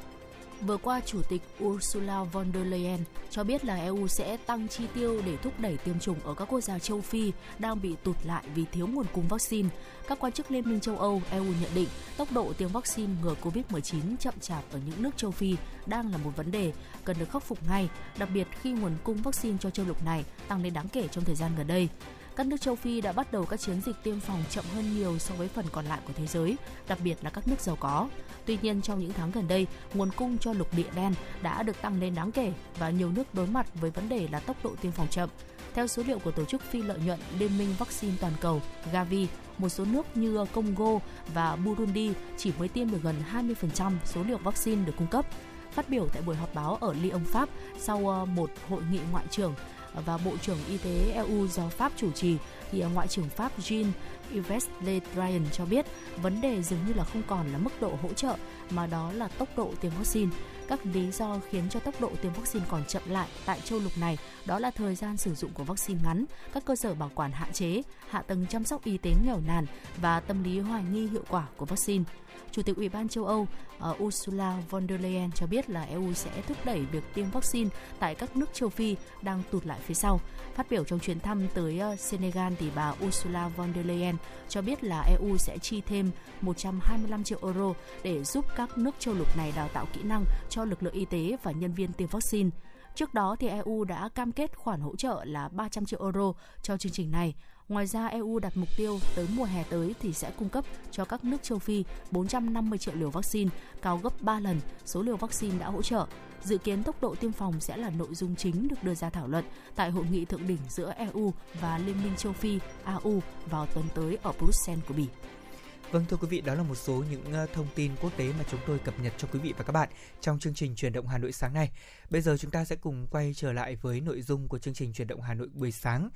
Vừa qua, Chủ tịch Ursula von der Leyen cho biết là EU sẽ tăng chi tiêu để thúc đẩy tiêm chủng ở các quốc gia châu Phi đang bị tụt lại vì thiếu nguồn cung vaccine. Các quan chức Liên minh châu Âu EU nhận định tốc độ tiêm vaccine ngừa COVID-19 chậm chạp ở những nước châu Phi đang là một vấn đề cần được khắc phục ngay, đặc biệt khi nguồn cung vaccine cho châu lục này tăng lên đáng kể trong thời gian gần đây các nước châu Phi đã bắt đầu các chiến dịch tiêm phòng chậm hơn nhiều so với phần còn lại của thế giới, đặc biệt là các nước giàu có. Tuy nhiên, trong những tháng gần đây, nguồn cung cho lục địa đen đã được tăng lên đáng kể và nhiều nước đối mặt với vấn đề là tốc độ tiêm phòng chậm. Theo số liệu của tổ chức phi lợi nhuận Liên minh vaccine toàn cầu Gavi, một số nước như Congo và Burundi chỉ mới tiêm được gần 20% số lượng vaccine được cung cấp. Phát biểu tại buổi họp báo ở Lyon, Pháp sau ờ, một hội nghị ngoại trưởng, và Bộ trưởng Y tế EU do Pháp chủ trì thì Ngoại trưởng Pháp Jean-Yves Le Drian cho biết vấn đề dường như là không còn là mức độ hỗ trợ mà đó là tốc độ tiêm vaccine. Các lý do khiến cho tốc độ tiêm vaccine còn chậm lại tại châu lục này đó là thời gian sử dụng của vaccine ngắn, các cơ sở bảo quản hạn chế, hạ tầng chăm sóc y tế nghèo nàn và tâm lý hoài nghi hiệu quả của vaccine. Chủ tịch Ủy ban châu Âu uh, Ursula von der Leyen cho biết là EU sẽ thúc đẩy việc tiêm vaccine tại các nước châu Phi đang tụt lại phía sau. Phát biểu trong chuyến thăm tới uh, Senegal thì bà Ursula von der Leyen cho biết là EU sẽ chi thêm 125 triệu euro để giúp các nước châu lục này đào tạo kỹ năng cho lực lượng y tế và nhân viên tiêm vaccine. Trước đó thì EU đã cam kết khoản hỗ trợ là 300 triệu euro cho chương trình này. Ngoài ra, EU đặt mục tiêu tới mùa hè tới thì sẽ cung cấp cho các nước châu Phi 450 triệu liều vaccine, cao gấp 3 lần số liều vaccine đã hỗ trợ. Dự kiến tốc độ tiêm phòng sẽ là nội dung chính được đưa ra thảo luận tại hội nghị thượng đỉnh giữa EU và Liên minh châu Phi AU vào tuần tới ở Bruxelles của Bỉ. Vâng thưa quý vị, đó là một số những ờ, thông tin quốc tế mà chúng tôi cập nhật cho quý vị và các bạn trong chương trình truyền động Hà Nội sáng nay. Bây giờ chúng ta sẽ cùng quay trở lại với nội dung của chương trình truyền động Hà Nội buổi sáng.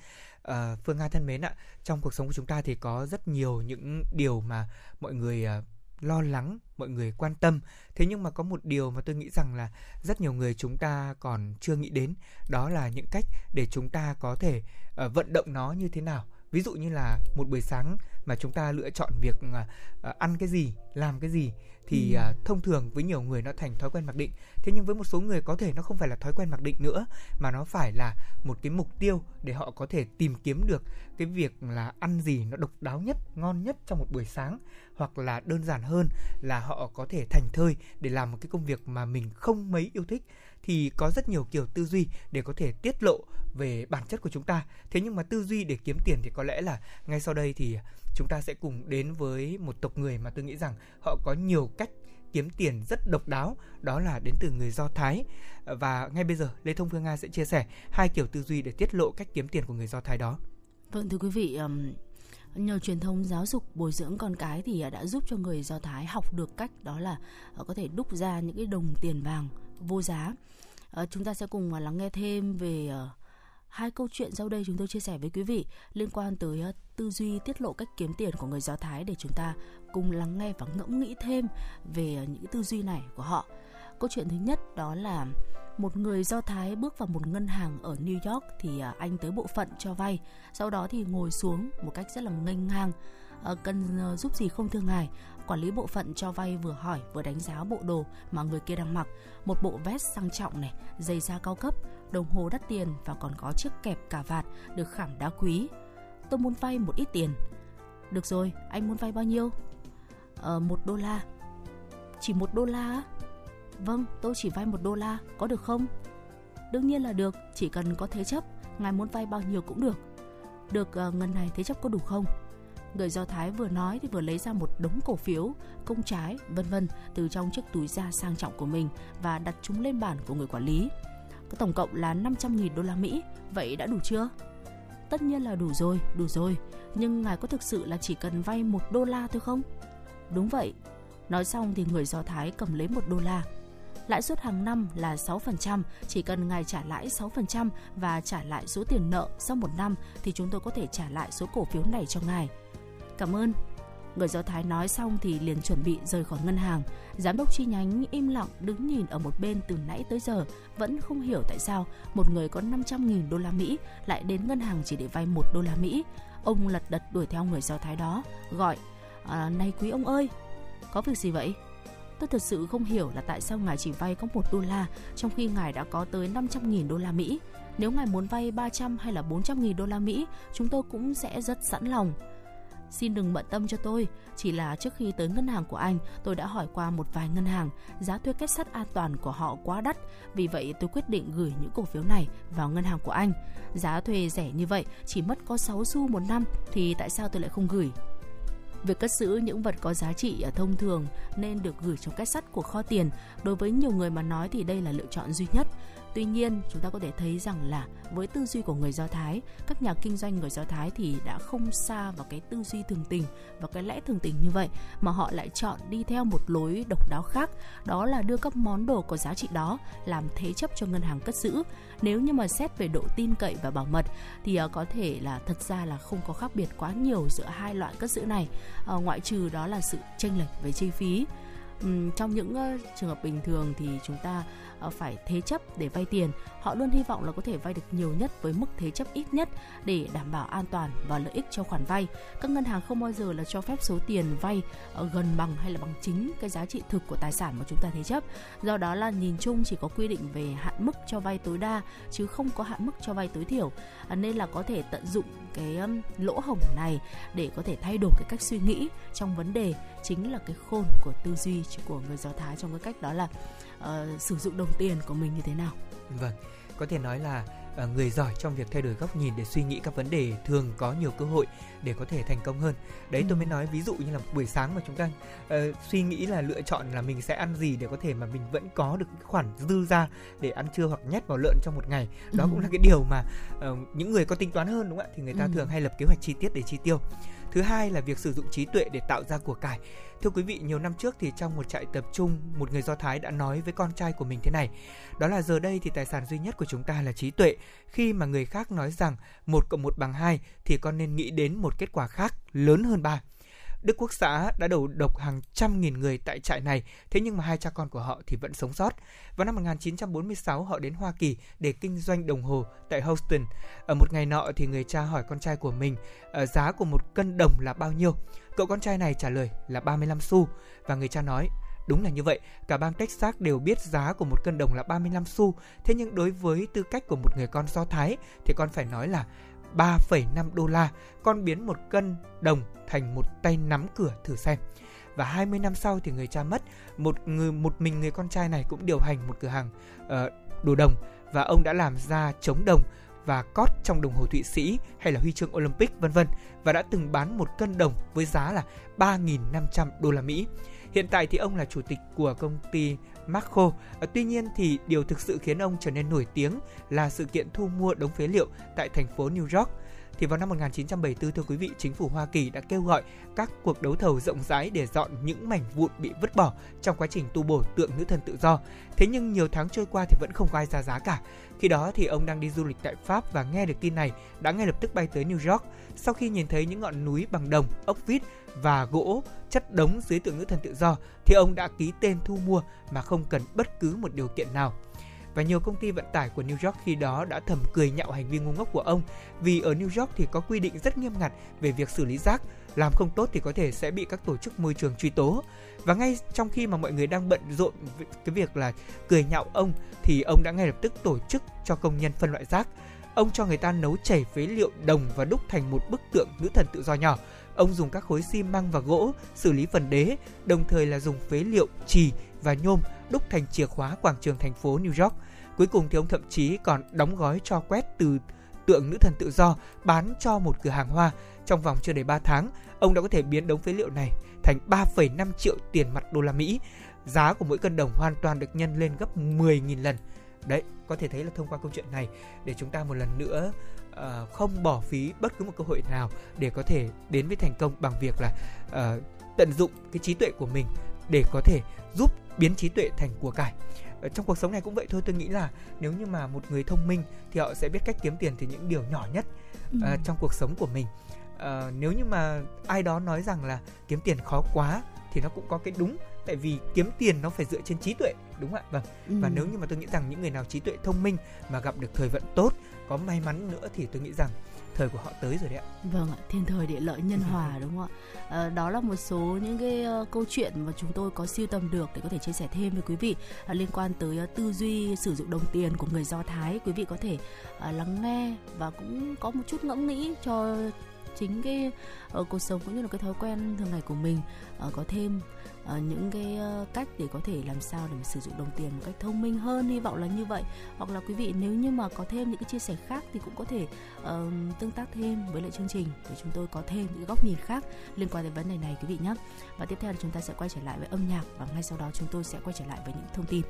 À, Phương Nga thân mến ạ, trong cuộc sống của chúng ta thì có rất nhiều những điều mà mọi người ờ, lo lắng, mọi người quan tâm. Thế nhưng mà có một điều mà tôi nghĩ rằng là rất nhiều người chúng ta còn chưa nghĩ đến, đó là những cách để chúng ta có thể uh, vận động nó như thế nào ví dụ như là một buổi sáng mà chúng ta lựa chọn việc uh, ăn cái gì làm cái gì thì ừ. uh, thông thường với nhiều người nó thành thói quen mặc định. Thế nhưng với một số người có thể nó không phải là thói quen mặc định nữa mà nó phải là một cái mục tiêu để họ có thể tìm kiếm được cái việc là ăn gì nó độc đáo nhất ngon nhất trong một buổi sáng. Hoặc là đơn giản hơn là họ có thể thành thơi để làm một cái công việc mà mình không mấy yêu thích thì có rất nhiều kiểu tư duy để có thể tiết lộ về bản chất của chúng ta thế nhưng mà tư duy để kiếm tiền thì có lẽ là ngay sau đây thì chúng ta sẽ cùng đến với một tộc người mà tôi nghĩ rằng họ có nhiều cách kiếm tiền rất độc đáo đó là đến từ người Do Thái và ngay bây giờ Lê Thông Phương Nga sẽ chia sẻ hai kiểu tư duy để tiết lộ cách kiếm tiền của người Do Thái đó. Vâng thưa quý vị, um, nhờ truyền thông giáo dục bồi dưỡng con cái thì đã giúp cho người Do Thái học được cách đó là ờ, có thể đúc ra những cái đồng tiền vàng vô giá. à, chúng ta sẽ cùng à, lắng nghe thêm về uh, hai câu chuyện sau đây chúng tôi chia sẻ với quý vị liên quan tới uh, tư duy tiết lộ cách kiếm tiền của người Do Thái để chúng ta cùng lắng nghe và ngẫm nghĩ thêm về uh, những tư duy này của họ. Câu chuyện thứ nhất đó là một người Do Thái bước vào một ngân hàng ở New York thì à, anh tới bộ phận cho vay, sau đó thì ngồi xuống một cách rất là nghênh ngang. Ờ, cần ờ, giúp gì không thưa ngài? Quản lý bộ phận cho vay vừa hỏi vừa đánh giá bộ đồ mà người kia đang mặc. Một bộ vest sang trọng này giày da cao cấp đồng hồ đắt tiền và còn có chiếc kẹp cà vạt được khảm đá quý. Tôi muốn vay một ít tiền. Được rồi anh muốn vay bao nhiêu? Ờ một đô la. Chỉ một đô la á? Vâng tôi chỉ vay một đô la có được không? Đương nhiên là được chỉ cần có thế chấp ngài muốn vay bao nhiêu cũng được. Được uh, ngân này thế chấp có đủ không? Người Do Thái vừa nói thì vừa lấy ra một đống cổ phiếu, công trái, vân vân từ trong chiếc túi da sang trọng của mình và đặt chúng lên bàn của người quản lý. Có tổng cộng là 500.000 đô la Mỹ, vậy đã đủ chưa? Tất nhiên là đủ rồi, đủ rồi, nhưng ngài có thực sự là chỉ cần vay một đô la thôi không? Đúng vậy. Nói xong thì người Do Thái cầm lấy một đô la, lãi suất hàng năm là 6%, chỉ cần ngài trả lãi 6% và trả lại số tiền nợ sau một năm thì chúng tôi có thể trả lại số cổ phiếu này cho ngài. Cảm ơn. Người Do Thái nói xong thì liền chuẩn bị rời khỏi ngân hàng. Giám đốc chi nhánh im lặng đứng nhìn ở một bên từ nãy tới giờ, vẫn không hiểu tại sao một người có 500.000 đô la Mỹ lại đến ngân hàng chỉ để vay 1 đô la Mỹ. Ông lật đật đuổi theo người Do Thái đó, gọi, à, này quý ông ơi, có việc gì vậy? Tôi thật sự không hiểu là tại sao ngài chỉ vay có 1 đô la trong khi ngài đã có tới 500.000 đô la Mỹ. Nếu ngài muốn vay 300 hay là 400.000 đô la Mỹ, chúng tôi cũng sẽ rất sẵn lòng. Xin đừng bận tâm cho tôi, chỉ là trước khi tới ngân hàng của anh, tôi đã hỏi qua một vài ngân hàng, giá thuê kết sắt an toàn của họ quá đắt, vì vậy tôi quyết định gửi những cổ phiếu này vào ngân hàng của anh. Giá thuê rẻ như vậy, chỉ mất có 6 xu một năm, thì tại sao tôi lại không gửi? Việc cất giữ những vật có giá trị ở thông thường nên được gửi trong kết sắt của kho tiền. Đối với nhiều người mà nói thì đây là lựa chọn duy nhất. Tuy nhiên, chúng ta có thể thấy rằng là với tư duy của người Do Thái, các nhà kinh doanh người Do Thái thì đã không xa vào cái tư duy thường tình và cái lẽ thường tình như vậy mà họ lại chọn đi theo một lối độc đáo khác, đó là đưa các món đồ có giá trị đó làm thế chấp cho ngân hàng cất giữ. Nếu như mà xét về độ tin cậy và bảo mật thì ờ, có thể là thật ra là không có khác biệt quá nhiều giữa hai loại cất giữ này, ờ, ngoại trừ đó là sự chênh lệch về chi phí. Um, trong những uh, trường hợp bình thường thì chúng ta Ờ, phải thế chấp để vay tiền họ luôn hy vọng là có thể vay được nhiều nhất với mức thế chấp ít nhất để đảm bảo an toàn và lợi ích cho khoản vay. Các ngân hàng không bao giờ là cho phép số tiền vay ờ, gần bằng hay là bằng chính cái giá trị thực của tài sản mà chúng ta thế chấp. Do đó là nhìn chung chỉ có quy định về hạn mức cho vay tối đa, chứ không có hạn mức cho vay tối thiểu. Ờ, nên là có thể tận dụng cái lỗ hổng này để có thể thay đổi cái cách suy nghĩ trong vấn đề, chính là cái khôn của tư duy của người Do Thái trong cái cách đó là uh, sử dụng đồng tiền của mình như thế nào. Vâng, có thể nói là uh, người giỏi trong việc thay đổi góc nhìn để suy nghĩ các vấn đề thường có nhiều cơ hội để có thể thành công hơn. Đấy ừ. tôi mới nói ví dụ như là buổi sáng mà chúng ta uh, suy nghĩ là lựa chọn là mình sẽ ăn gì để có thể mà mình vẫn có được khoản dư ra để ăn trưa hoặc nhét vào lợn trong một ngày. Đó ừ. cũng là cái điều mà uh, những người có tính toán hơn đúng không ạ? Thì người ta ừ. thường hay lập kế hoạch chi tiết để chi tiêu. Thứ hai là việc sử dụng trí tuệ để tạo ra của cải Thưa quý vị, nhiều năm trước thì trong một trại tập trung, một người Do Thái đã nói với con trai của mình thế này. Đó là giờ đây thì tài sản duy nhất của chúng ta là trí tuệ. Khi mà người khác nói rằng một cộng một bằng hai thì con nên nghĩ đến một kết quả khác lớn hơn ba. Đức Quốc xã đã đầu độc hàng trăm nghìn người tại trại này, thế nhưng mà hai cha con của họ thì vẫn sống sót. Vào năm 1946, họ đến Hoa Kỳ để kinh doanh đồng hồ tại Houston. Ở một ngày nọ thì người cha hỏi con trai của mình ờ, giá của một cân đồng là bao nhiêu. Cậu con trai này trả lời là 35 xu và người cha nói Đúng là như vậy, cả bang Texas đều biết giá của một cân đồng là 35 xu, thế nhưng đối với tư cách của một người con Do Thái thì con phải nói là 3,5 đô la, con biến một cân đồng thành một tay nắm cửa thử xem. Và 20 năm sau thì người cha mất, một người một mình người con trai này cũng điều hành một cửa hàng uh, đồ đồng và ông đã làm ra chống đồng và cót trong đồng hồ Thụy Sĩ hay là huy chương Olympic vân vân và đã từng bán một cân đồng với giá là 3.500 đô la Mỹ. Hiện tại thì ông là chủ tịch của công ty Marco. Ờ, tuy nhiên thì điều thực sự khiến ông trở nên nổi tiếng là sự kiện thu mua đống phế liệu tại thành phố New York thì vào năm 1974 thưa quý vị, chính phủ Hoa Kỳ đã kêu gọi các cuộc đấu thầu rộng rãi để dọn những mảnh vụn bị vứt bỏ trong quá trình tu bổ tượng nữ thần tự do. Thế nhưng nhiều tháng trôi qua thì vẫn không có ai ra giá cả. Khi đó thì ông đang đi du lịch tại Pháp và nghe được tin này đã ngay lập tức bay tới New York. Sau khi nhìn thấy những ngọn núi bằng đồng, ốc vít và gỗ chất đống dưới tượng nữ thần tự do thì ông đã ký tên thu mua mà không cần bất cứ một điều kiện nào và nhiều công ty vận tải của New York khi đó đã thầm cười nhạo hành vi ngu ngốc của ông. Vì ở New York thì có quy định rất nghiêm ngặt về việc xử lý rác, làm không tốt thì có thể sẽ bị các tổ chức môi trường truy tố. Và ngay trong khi mà mọi người đang bận rộn cái việc là cười nhạo ông, thì ông đã ngay lập tức tổ chức cho công nhân phân loại rác. Ông cho người ta nấu chảy phế liệu đồng và đúc thành một bức tượng nữ thần tự do nhỏ. Ông dùng các khối xi măng và gỗ xử lý phần đế, đồng thời là dùng phế liệu trì và nhôm đúc thành chìa khóa quảng trường thành phố New York. Cuối cùng thì ông thậm chí còn đóng gói cho quét từ tượng nữ thần tự do bán cho một cửa hàng hoa. Trong vòng chưa đầy 3 tháng, ông đã có thể biến đống phế liệu này thành 3,5 triệu tiền mặt đô la Mỹ. Giá của mỗi cân đồng hoàn toàn được nhân lên gấp 10.000 lần. Đấy, có thể thấy là thông qua câu chuyện này để chúng ta một lần nữa uh, không bỏ phí bất cứ một cơ hội nào để có thể đến với thành công bằng việc là uh, tận dụng cái trí tuệ của mình để có thể giúp biến trí tuệ thành của cải ở trong cuộc sống này cũng vậy thôi tôi nghĩ là nếu như mà một người thông minh thì họ sẽ biết cách kiếm tiền từ những điều nhỏ nhất ừ. uh, trong cuộc sống của mình uh, nếu như mà ai đó nói rằng là kiếm tiền khó quá thì nó cũng có cái đúng tại vì kiếm tiền nó phải dựa trên trí tuệ đúng không ạ vâng ừ. và nếu như mà tôi nghĩ rằng những người nào trí tuệ thông minh mà gặp được thời vận tốt có may mắn nữa thì tôi nghĩ rằng thời của họ tới rồi đấy ạ. Vâng ạ, thiên thời địa lợi nhân hòa (laughs) đúng không ạ? À, đó là một số những cái uh, câu chuyện mà chúng tôi có siêu tầm được để có thể chia sẻ thêm với quý vị uh, liên quan tới uh, tư duy sử dụng đồng tiền của người Do Thái. Quý vị có thể uh, lắng nghe và cũng có một chút ngẫm nghĩ cho chính cái uh, cuộc sống cũng như là cái thói quen thường ngày của mình uh, có thêm uh, những cái uh, cách để có thể làm sao để sử dụng đồng tiền một cách thông minh hơn hy vọng là như vậy. Hoặc là quý vị nếu như mà có thêm những cái chia sẻ khác thì cũng có thể uh, tương tác thêm với lại chương trình để chúng tôi có thêm những góc nhìn khác liên quan đến vấn đề này quý vị nhé. Và tiếp theo là chúng ta sẽ quay trở lại với âm nhạc và ngay sau đó chúng tôi sẽ quay trở lại với những thông tin.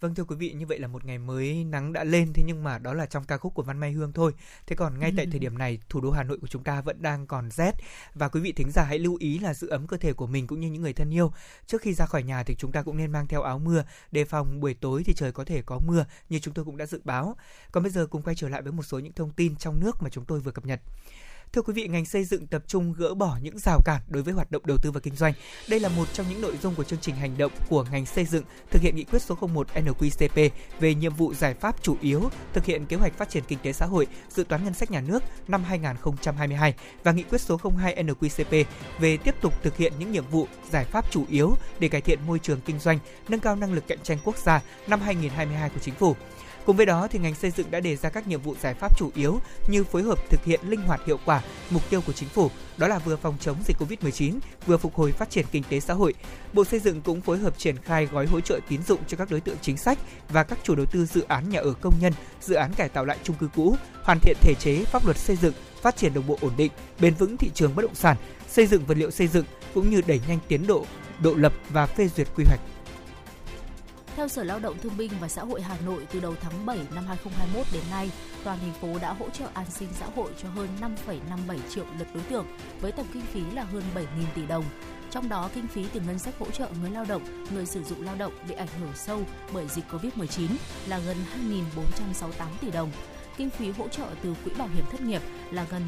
Vâng thưa quý vị, như vậy là một ngày mới nắng đã lên thế nhưng mà đó là trong ca khúc của Văn Mai Hương thôi. Thế còn ngay tại thời (laughs) điểm này, thủ đô Hà Nội của chúng ta vẫn đang còn rét và quý vị thính giả hãy lưu ý là giữ ấm cơ thể của mình cũng như những người thân yêu. Trước khi ra khỏi nhà thì chúng ta cũng nên mang theo áo mưa đề phòng buổi tối thì trời có thể có mưa như chúng tôi cũng đã dự báo. Còn bây giờ cùng quay trở lại với một số những thông tin trong nước mà chúng tôi vừa cập nhật. Thưa quý vị, ngành xây dựng tập trung gỡ bỏ những rào cản đối với hoạt động đầu tư và kinh doanh. Đây là một trong những nội dung của chương trình hành động của ngành xây dựng thực hiện nghị quyết số 01 NQCP về nhiệm vụ giải pháp chủ yếu thực hiện kế hoạch phát triển kinh tế xã hội, dự toán ngân sách nhà nước năm 2022 và nghị quyết số 02 NQCP về tiếp tục thực hiện những nhiệm vụ giải pháp chủ yếu để cải thiện môi trường kinh doanh, nâng cao năng lực cạnh tranh quốc gia năm 2022 của chính phủ. Cùng với đó thì ngành xây dựng đã đề ra các nhiệm vụ giải pháp chủ yếu như phối hợp thực hiện linh hoạt hiệu quả mục tiêu của chính phủ, đó là vừa phòng chống dịch Covid-19, vừa phục hồi phát triển kinh tế xã hội. Bộ Xây dựng cũng phối hợp triển khai gói hỗ trợ tín dụng cho các đối tượng chính sách và các chủ đầu tư dự án nhà ở công nhân, dự án cải tạo lại chung cư cũ, hoàn thiện thể chế pháp luật xây dựng, phát triển đồng bộ ổn định, bền vững thị trường bất động sản, xây dựng vật liệu xây dựng cũng như đẩy nhanh tiến độ độ lập và phê duyệt quy hoạch. Theo Sở Lao động Thương binh và Xã hội Hà Nội, từ đầu tháng 7 năm 2021 đến nay, toàn thành phố đã hỗ trợ an sinh xã hội cho hơn 5,57 triệu lượt đối tượng với tổng kinh phí là hơn 7.000 tỷ đồng. Trong đó, kinh phí từ ngân sách hỗ trợ người lao động, người sử dụng lao động bị ảnh hưởng sâu bởi dịch Covid-19 là gần 2.468 tỷ đồng. Kinh phí hỗ trợ từ Quỹ Bảo hiểm thất nghiệp là gần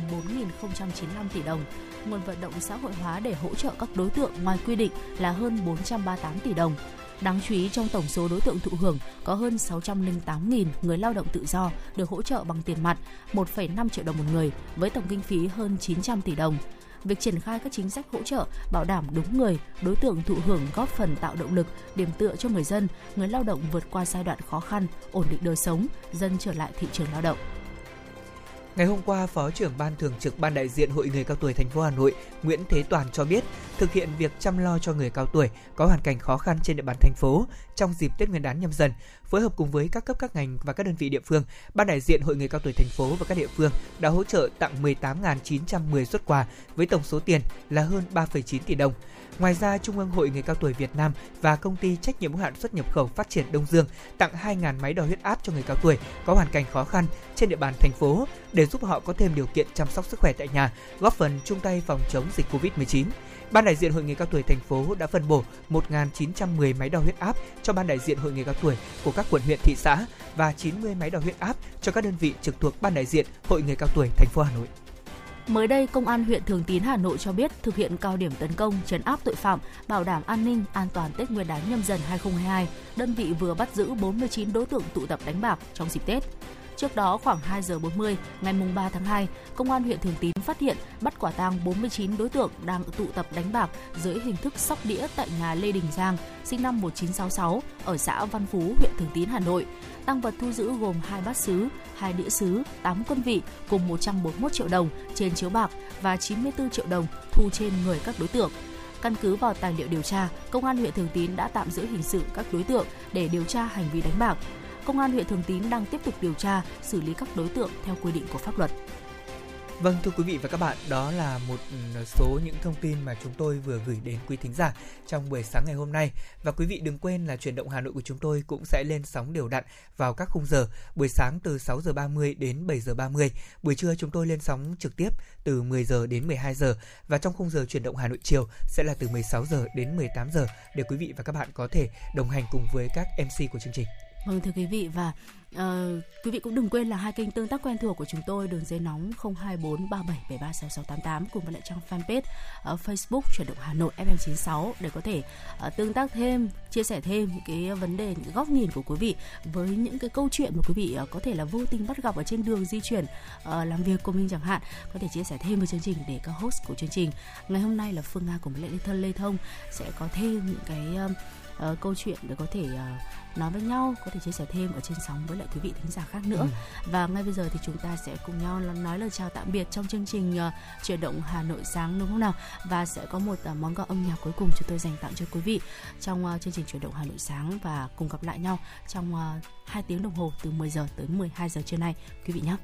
4.095 tỷ đồng. Nguồn vận động xã hội hóa để hỗ trợ các đối tượng ngoài quy định là hơn 438 tỷ đồng. Đáng chú ý trong tổng số đối tượng thụ hưởng có hơn 608.000 người lao động tự do được hỗ trợ bằng tiền mặt 1,5 triệu đồng một người với tổng kinh phí hơn 900 tỷ đồng. Việc triển khai các chính sách hỗ trợ bảo đảm đúng người, đối tượng thụ hưởng góp phần tạo động lực, điểm tựa cho người dân, người lao động vượt qua giai đoạn khó khăn, ổn định đời sống, dân trở lại thị trường lao động. Ngày hôm qua, Phó trưởng Ban Thường trực Ban đại diện Hội người cao tuổi thành phố Hà Nội Nguyễn Thế Toàn cho biết, thực hiện việc chăm lo cho người cao tuổi có hoàn cảnh khó khăn trên địa bàn thành phố trong dịp Tết Nguyên đán nhâm dần, phối hợp cùng với các cấp các ngành và các đơn vị địa phương, Ban đại diện Hội người cao tuổi thành phố và các địa phương đã hỗ trợ tặng 18.910 xuất quà với tổng số tiền là hơn 3,9 tỷ đồng. Ngoài ra, Trung ương Hội Người cao tuổi Việt Nam và công ty trách nhiệm hữu hạn xuất nhập khẩu phát triển Đông Dương tặng 2.000 máy đo huyết áp cho người cao tuổi có hoàn cảnh khó khăn trên địa bàn thành phố để giúp họ có thêm điều kiện chăm sóc sức khỏe tại nhà, góp phần chung tay phòng chống dịch Covid-19. Ban đại diện Hội người cao tuổi thành phố đã phân bổ 1.910 máy đo huyết áp cho ban đại diện Hội người cao tuổi của các quận huyện thị xã và 90 máy đo huyết áp cho các đơn vị trực thuộc ban đại diện Hội người cao tuổi thành phố Hà Nội. Mới đây, Công an huyện Thường Tín Hà Nội cho biết thực hiện cao điểm tấn công, chấn áp tội phạm, bảo đảm an ninh, an toàn Tết Nguyên đán nhâm dần 2022, đơn vị vừa bắt giữ 49 đối tượng tụ tập đánh bạc trong dịp Tết. Trước đó khoảng 2 giờ 40 ngày mùng 3 tháng 2, Công an huyện Thường Tín phát hiện bắt quả tang 49 đối tượng đang tụ tập đánh bạc dưới hình thức sóc đĩa tại nhà Lê Đình Giang, sinh năm 1966 ở xã Văn Phú, huyện Thường Tín, Hà Nội. Tăng vật thu giữ gồm hai bát sứ, hai đĩa sứ, 8 quân vị cùng 141 triệu đồng trên chiếu bạc và 94 triệu đồng thu trên người các đối tượng. Căn cứ vào tài liệu điều tra, Công an huyện Thường Tín đã tạm giữ hình sự các đối tượng để điều tra hành vi đánh bạc. Công an huyện Thường Tín đang tiếp tục điều tra, xử lý các đối tượng theo quy định của pháp luật. Vâng thưa quý vị và các bạn, đó là một ừ, số những thông tin mà chúng tôi vừa gửi đến quý thính giả trong buổi sáng ngày hôm nay. Và quý vị đừng quên là chuyển động Hà Nội của chúng tôi cũng sẽ lên sóng đều đặn vào các khung giờ. Buổi sáng từ 6 giờ 30 đến 7 giờ 30. Buổi trưa chúng tôi lên sóng trực tiếp từ 10 giờ đến 12 giờ và trong khung giờ chuyển động Hà Nội chiều sẽ là từ 16 giờ đến 18 giờ để quý vị và các bạn có thể đồng hành cùng với các MC của chương trình. Vâng thưa quý vị và uh, quý vị cũng đừng quên là hai kênh tương tác quen thuộc của chúng tôi đường dây nóng 024 3773 6688 cùng với lại trang fanpage ở Facebook chuyển động Hà Nội FM96 để có thể uh, tương tác thêm, chia sẻ thêm những cái vấn đề những góc nhìn của quý vị với những cái câu chuyện mà quý vị uh, có thể là vô tình bắt gặp ở trên đường di chuyển uh, làm việc của mình chẳng hạn. Có thể chia sẻ thêm với chương trình để các host của chương trình. Ngày hôm nay là Phương Nga cùng với lại Thân Lê Thông sẽ có thêm những cái uh, uh, câu chuyện để có thể uh, nói với nhau có thể chia sẻ thêm ở trên sóng với lại quý vị thính giả khác nữa ừ. và ngay bây giờ thì chúng ta sẽ cùng nhau nói lời chào tạm biệt trong chương trình uh, chuyển động Hà Nội sáng đúng không nào và sẽ có một uh, món quà âm nhạc cuối cùng chúng tôi dành tặng cho quý vị trong uh, chương trình chuyển động Hà Nội sáng và cùng gặp lại nhau trong uh, 2 tiếng đồng hồ từ 10 giờ tới 12 giờ trưa nay quý vị nhé.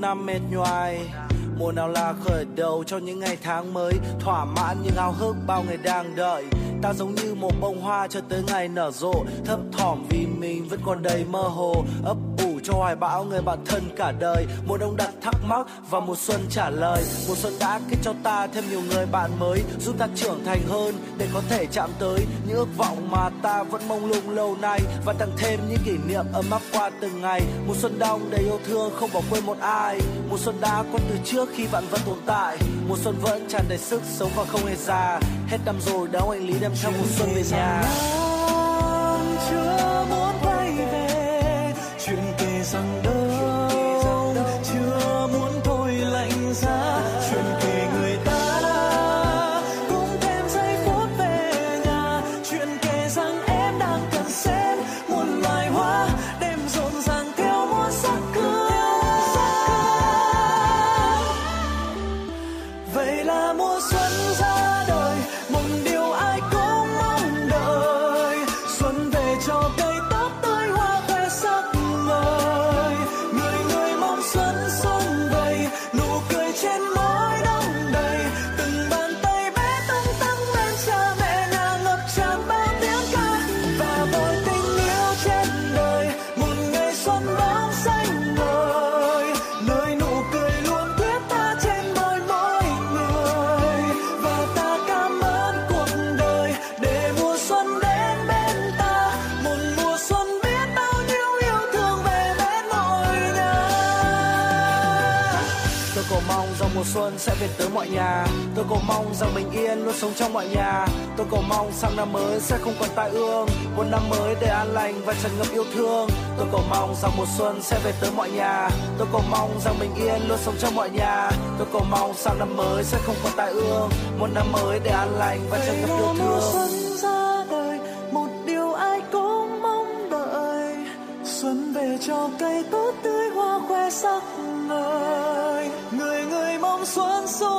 Năm mệt nhoài. Mùa nào là khởi đầu cho những ngày tháng mới. Thỏa mãn những ao hức bao ngày đang đợi. Ta giống như một bông hoa cho tới ngày nở rộ. Thấp thỏm vì mình vẫn còn đầy mơ hồ. Ấp cho hoài bão người bạn thân cả đời. Mùa đông đặt thắc mắc và mùa xuân trả lời. Mùa xuân đã kết cho ta thêm nhiều người bạn mới, giúp ta trưởng thành hơn để có thể chạm tới những ước vọng mà ta vẫn mong lung lâu nay và tặng thêm những kỷ niệm ấm áp qua từng ngày. Mùa xuân đông đầy yêu thương, không bỏ quên một ai. Mùa xuân đã có từ trước khi bạn vẫn tồn tại. Mùa xuân vẫn tràn đầy sức sống và không hề già. Hết năm rồi đã anh lý đem theo mùa xuân về nhà. Chuyện xuân sẽ về tới mọi nhà. Tôi cầu mong rằng bình yên luôn sống trong mọi nhà. Tôi cầu mong sang năm mới sẽ không còn tai ương. Một năm mới để an lành và tràn ngập yêu thương. Tôi cầu mong rằng mùa xuân sẽ về tới mọi nhà. Tôi cầu mong rằng bình yên luôn sống trong mọi nhà. Tôi cầu mong sang năm mới sẽ không còn tai ương. Một năm mới để an lành và tràn ngập yêu thương. xuân ra đời một điều ai cũng mong đợi. Xuân về cho cây tốt tươi hoa khoe sắc ngời người